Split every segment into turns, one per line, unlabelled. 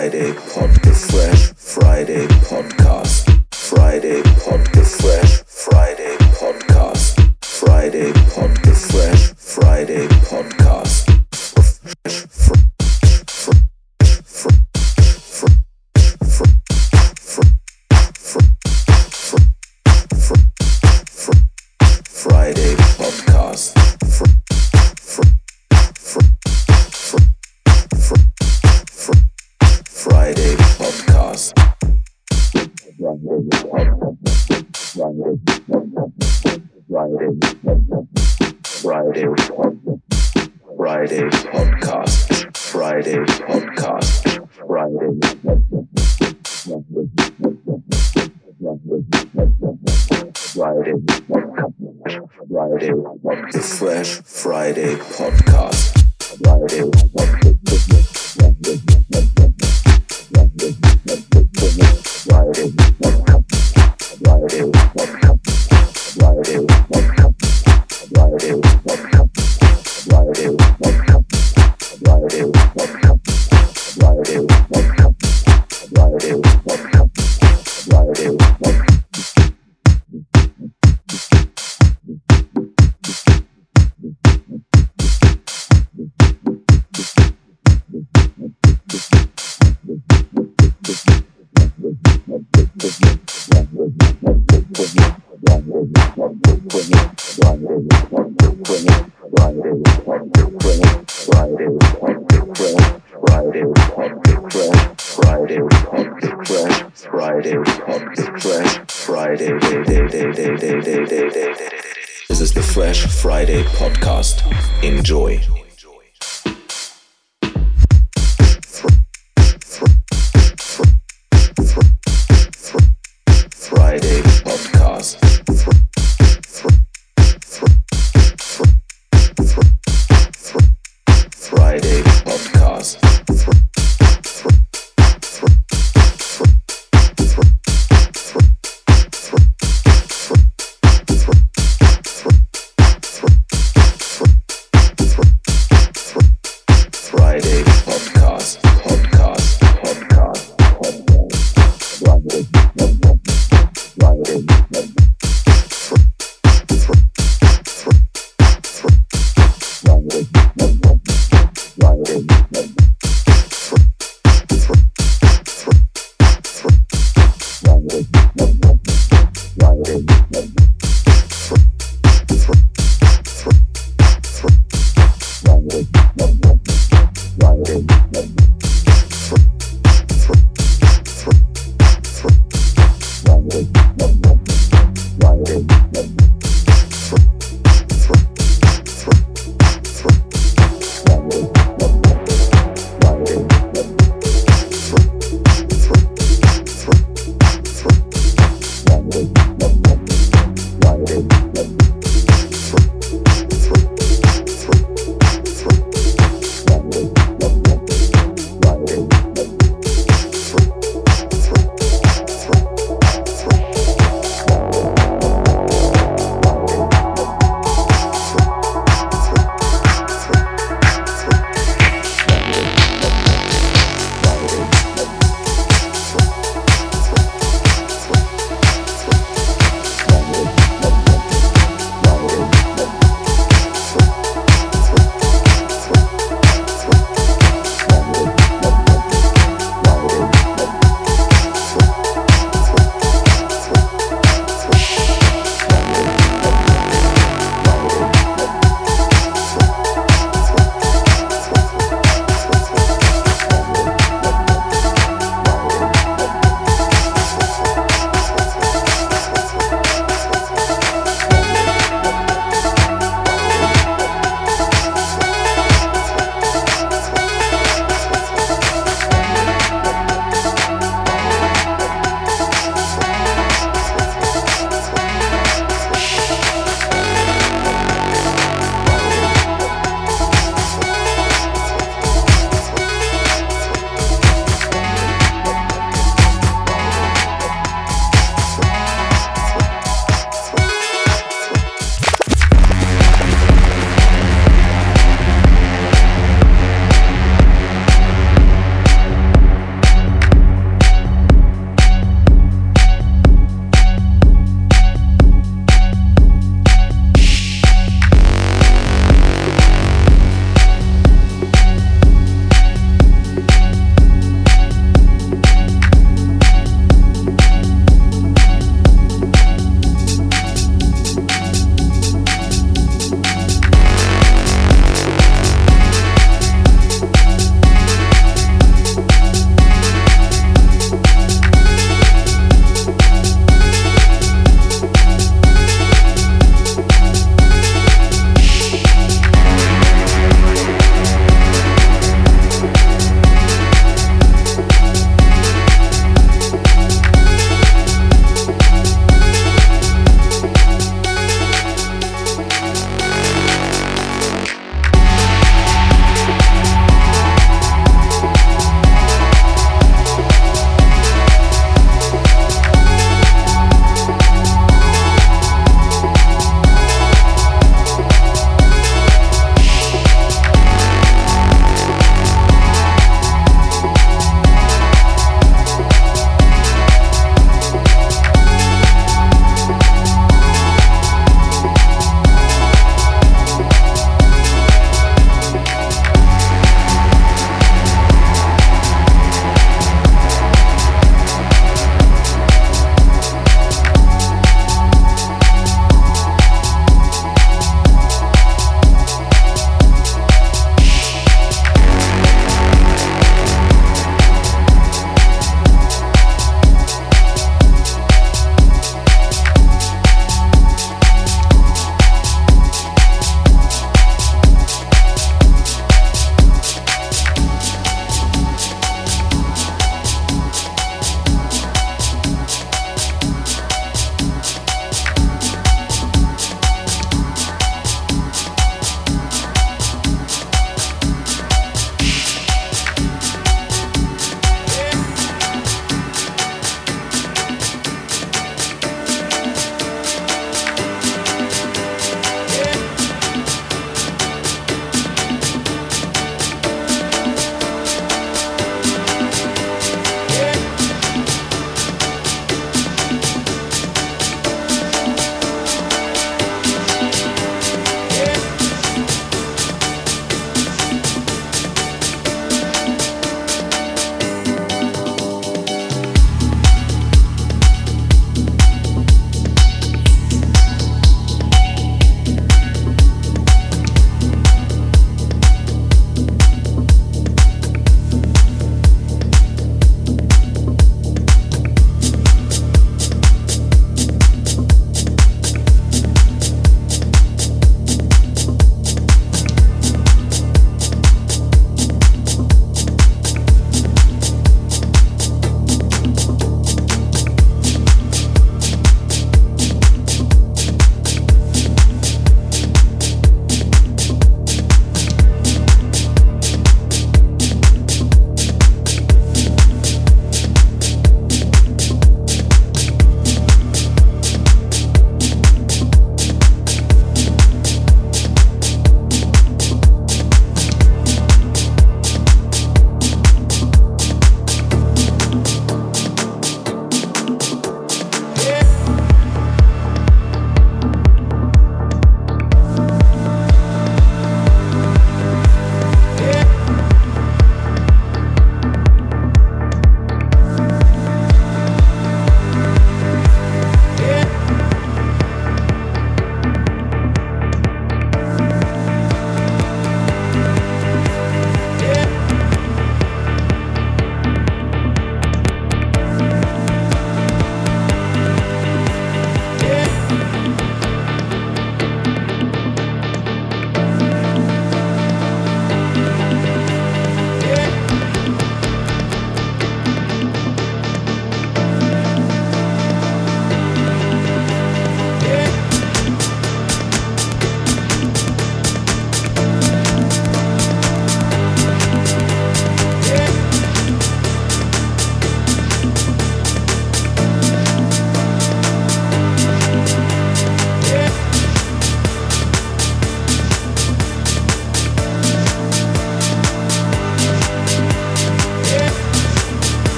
Friday pod the fresh Friday podcast, Friday. Friday. The Fresh Friday podcast. Friday. Friday. Friday. Friday. This is the Fresh Friday podcast. Enjoy.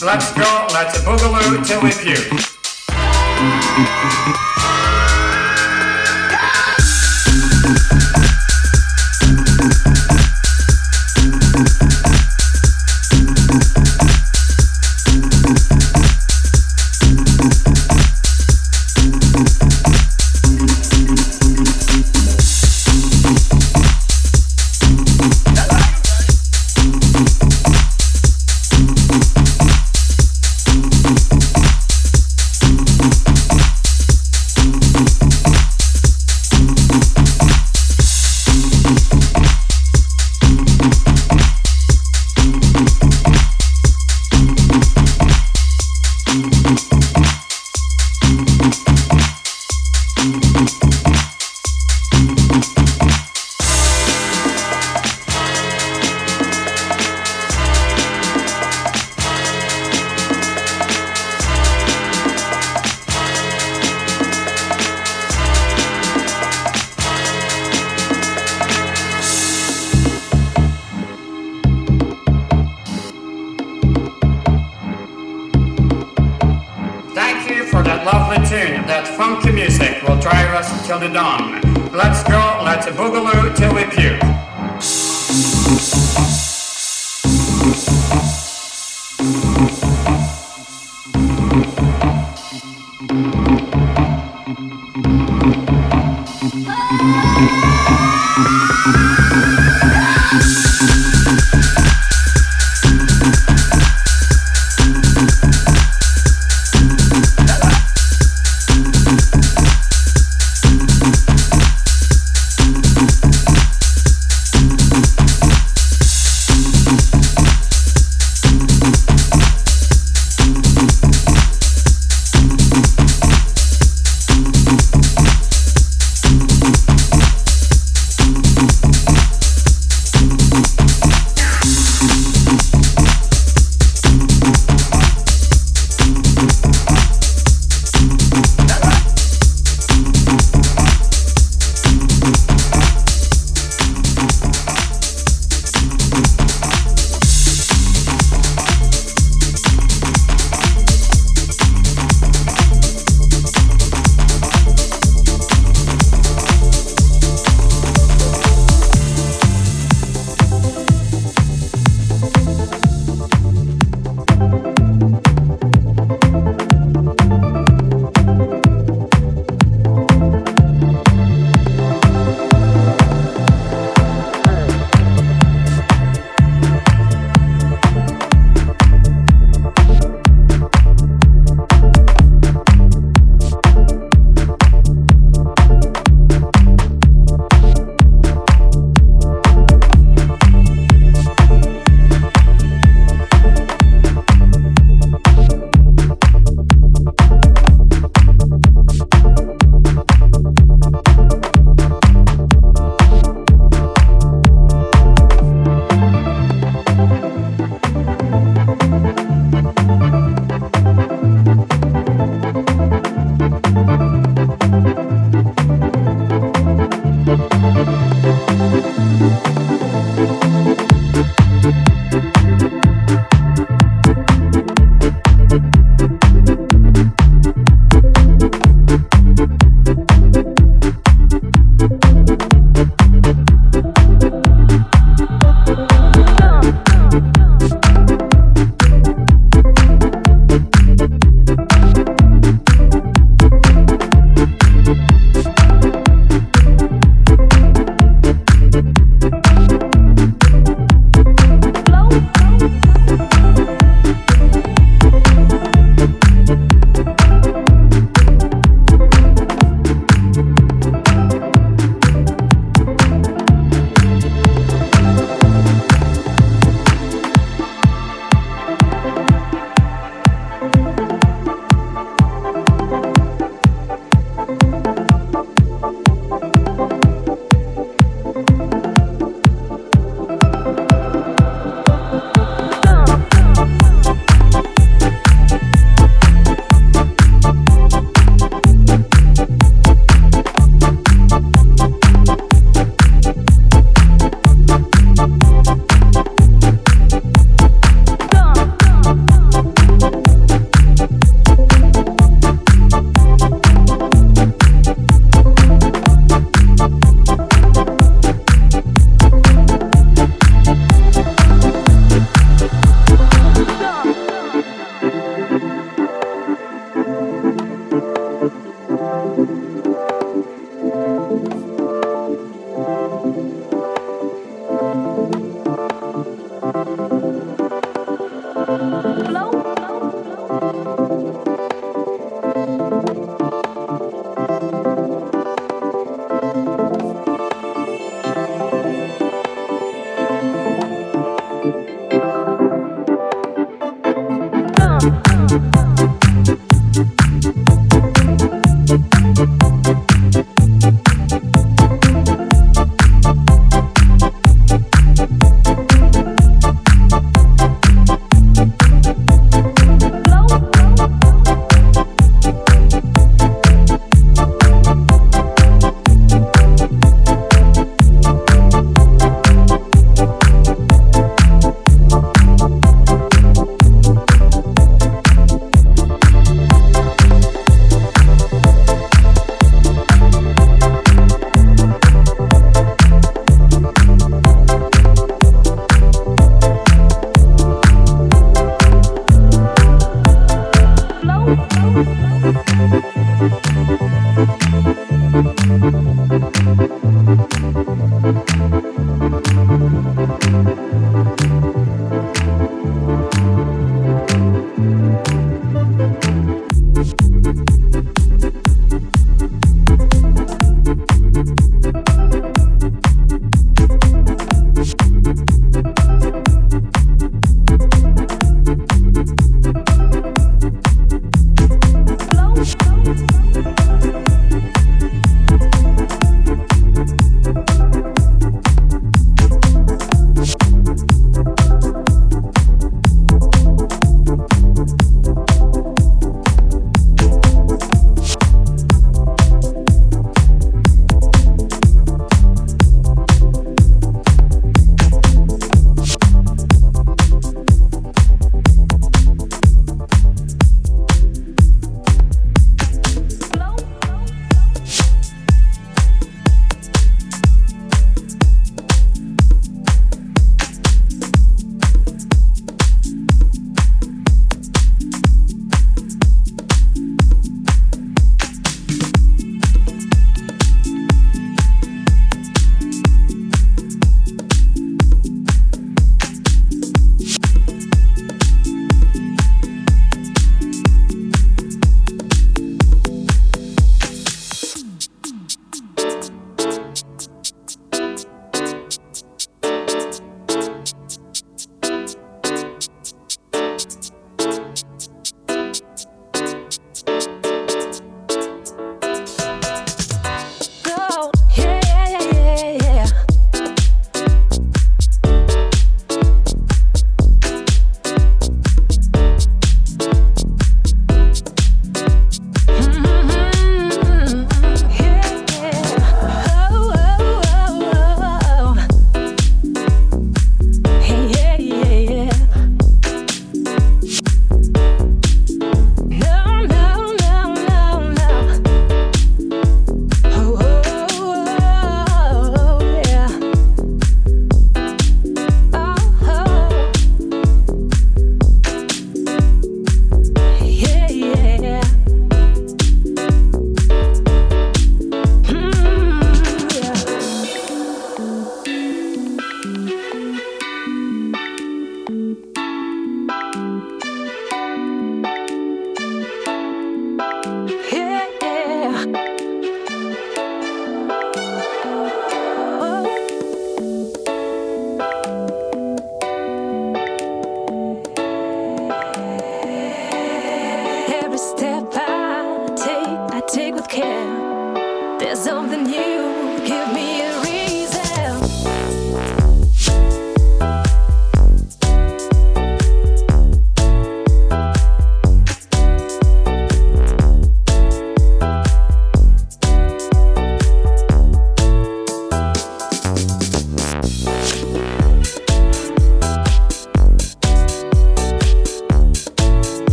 Let's go, let's boogaloo till we puke.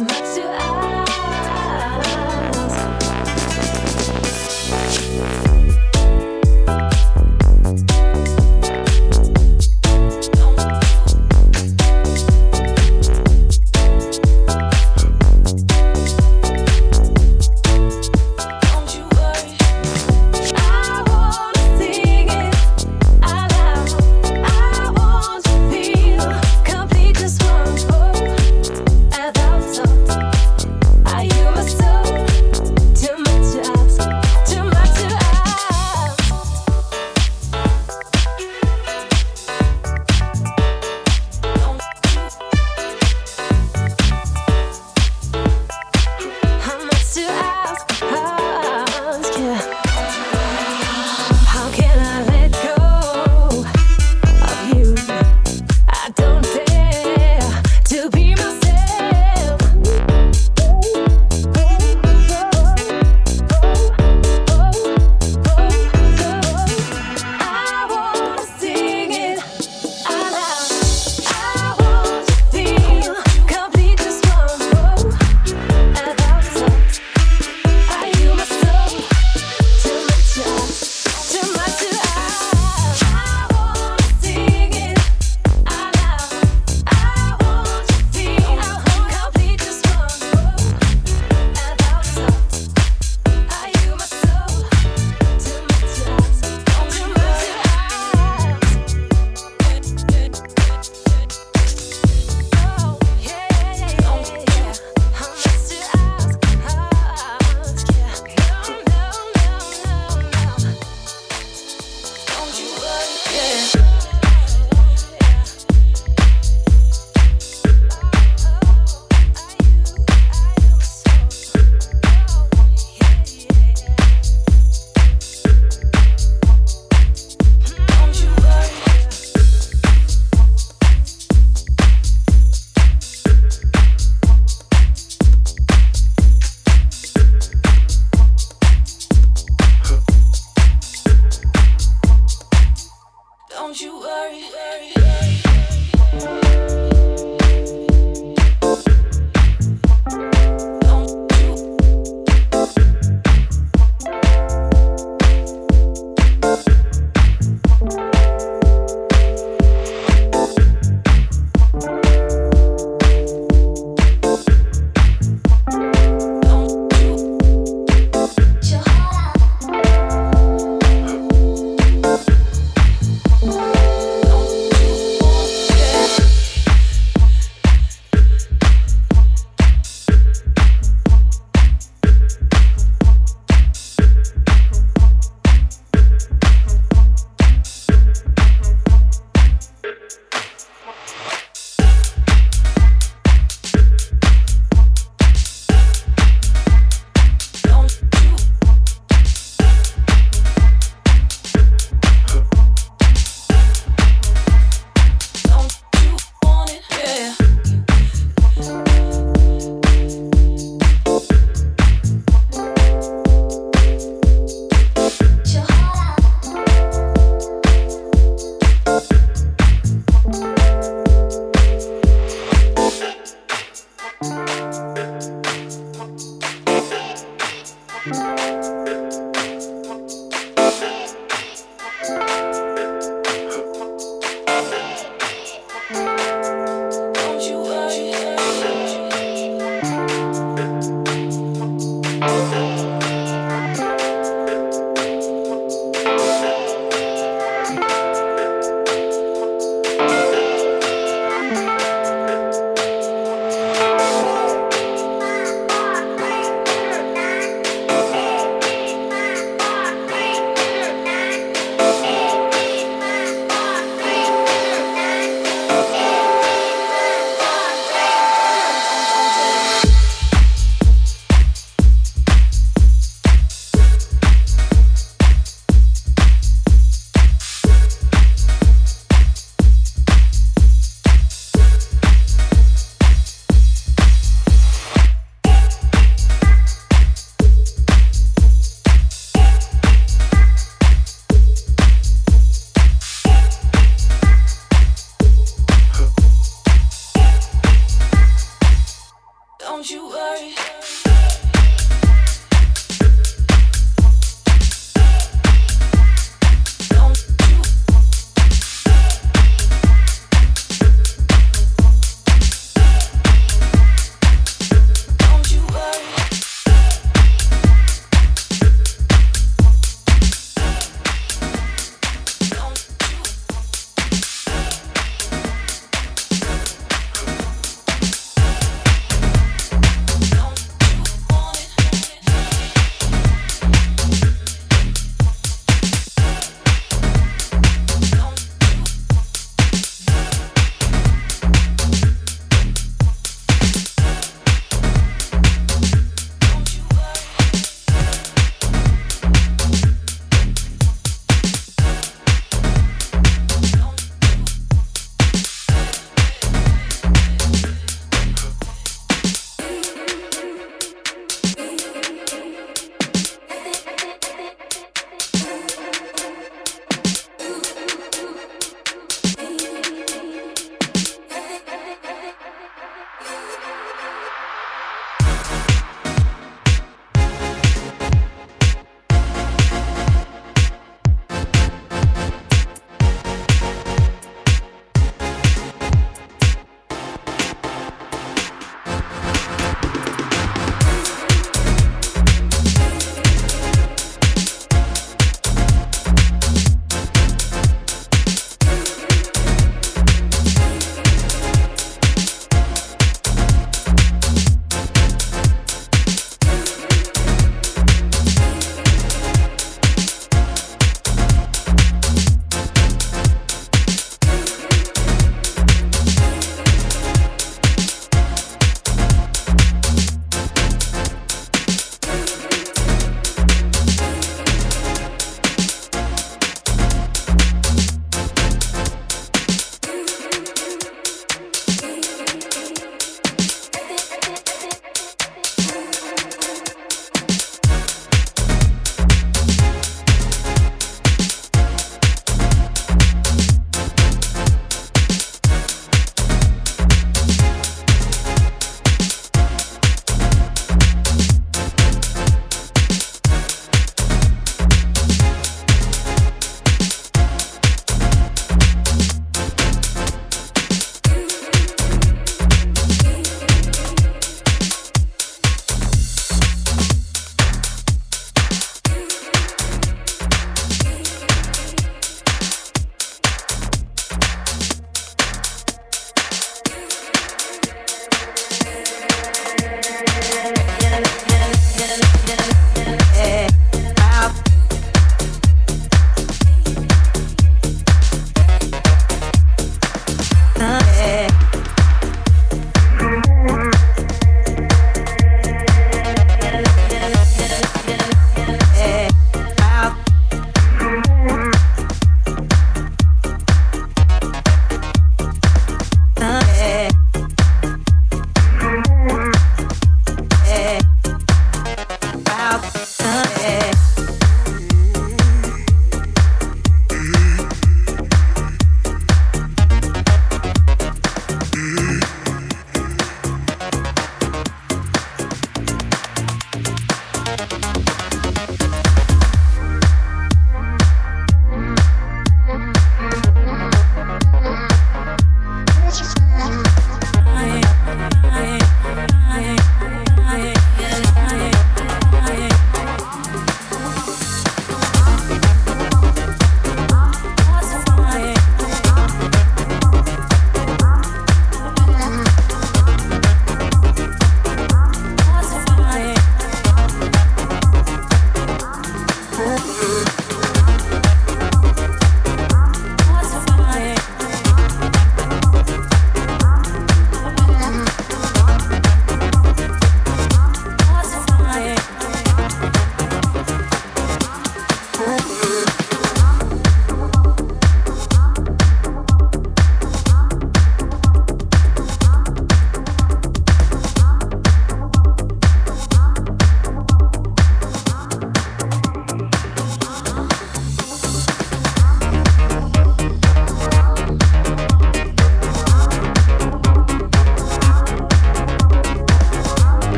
Much to us.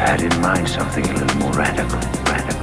Had in mind something a little more radical, radical,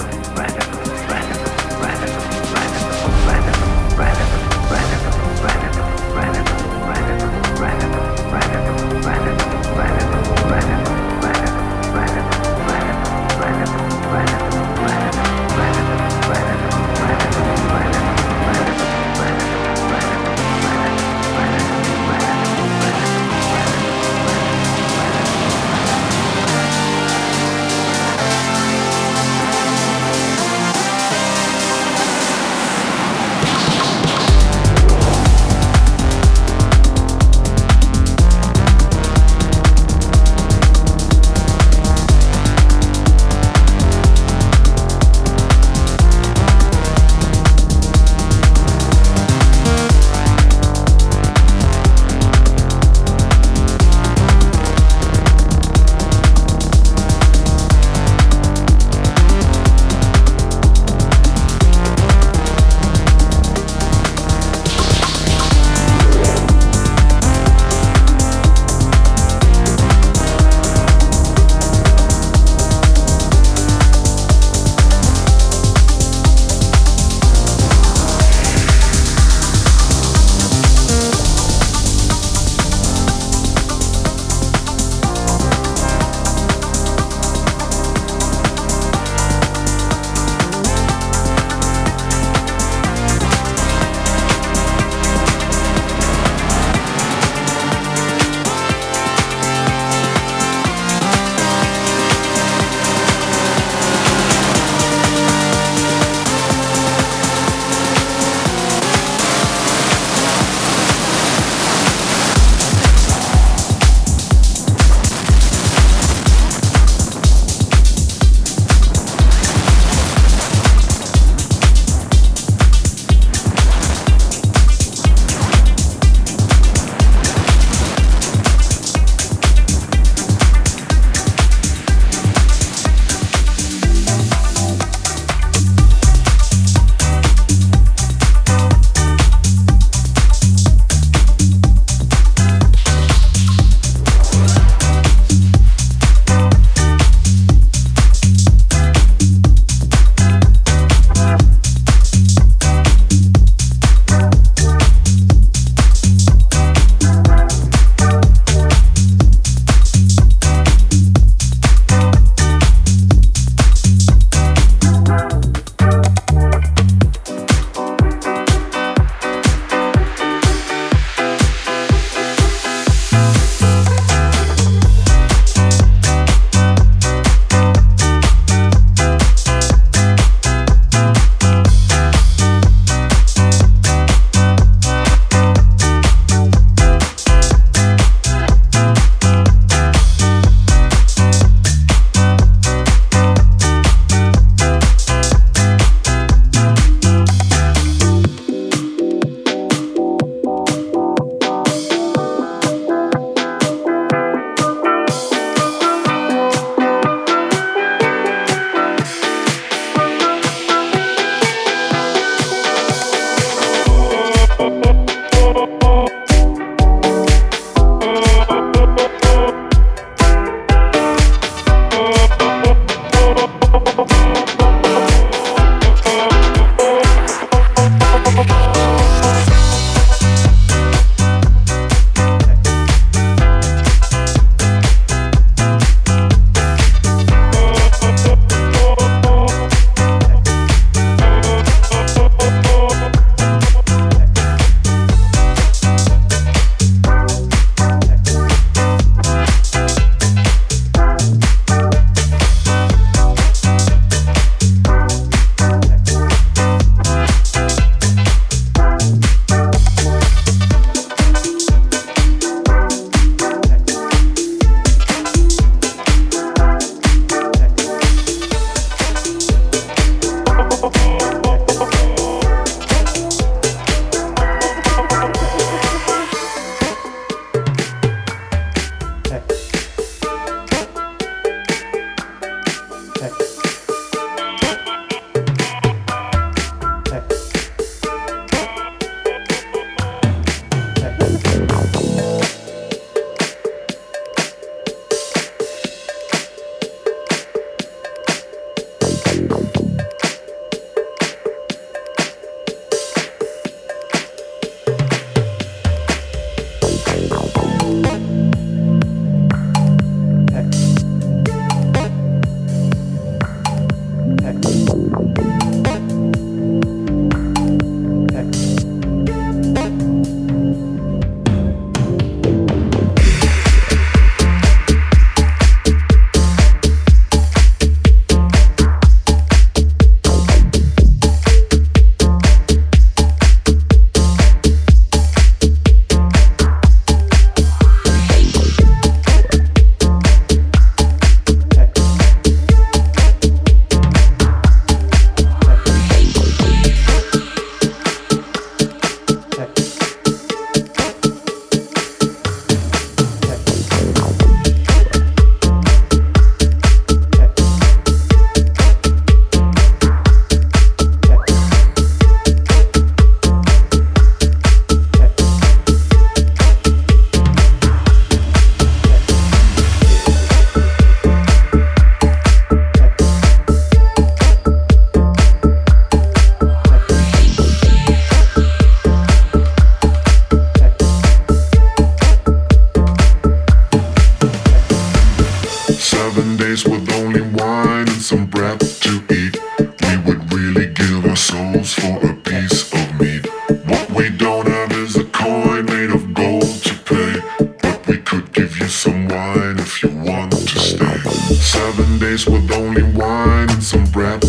to eat. We would really give our souls for a
piece of meat. What
we don't have is a coin made of gold to pay. But we could give you some wine if
you want to stay. Seven days with only wine and some bread.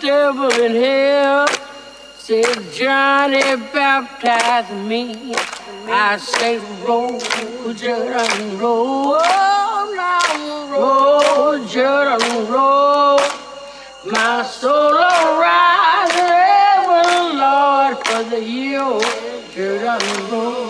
Devil in hell, said Johnny baptized me. I say roll, Jordan, roll, roll, Jordan, roll. My soul ever Lord, for the year Jordan, roll.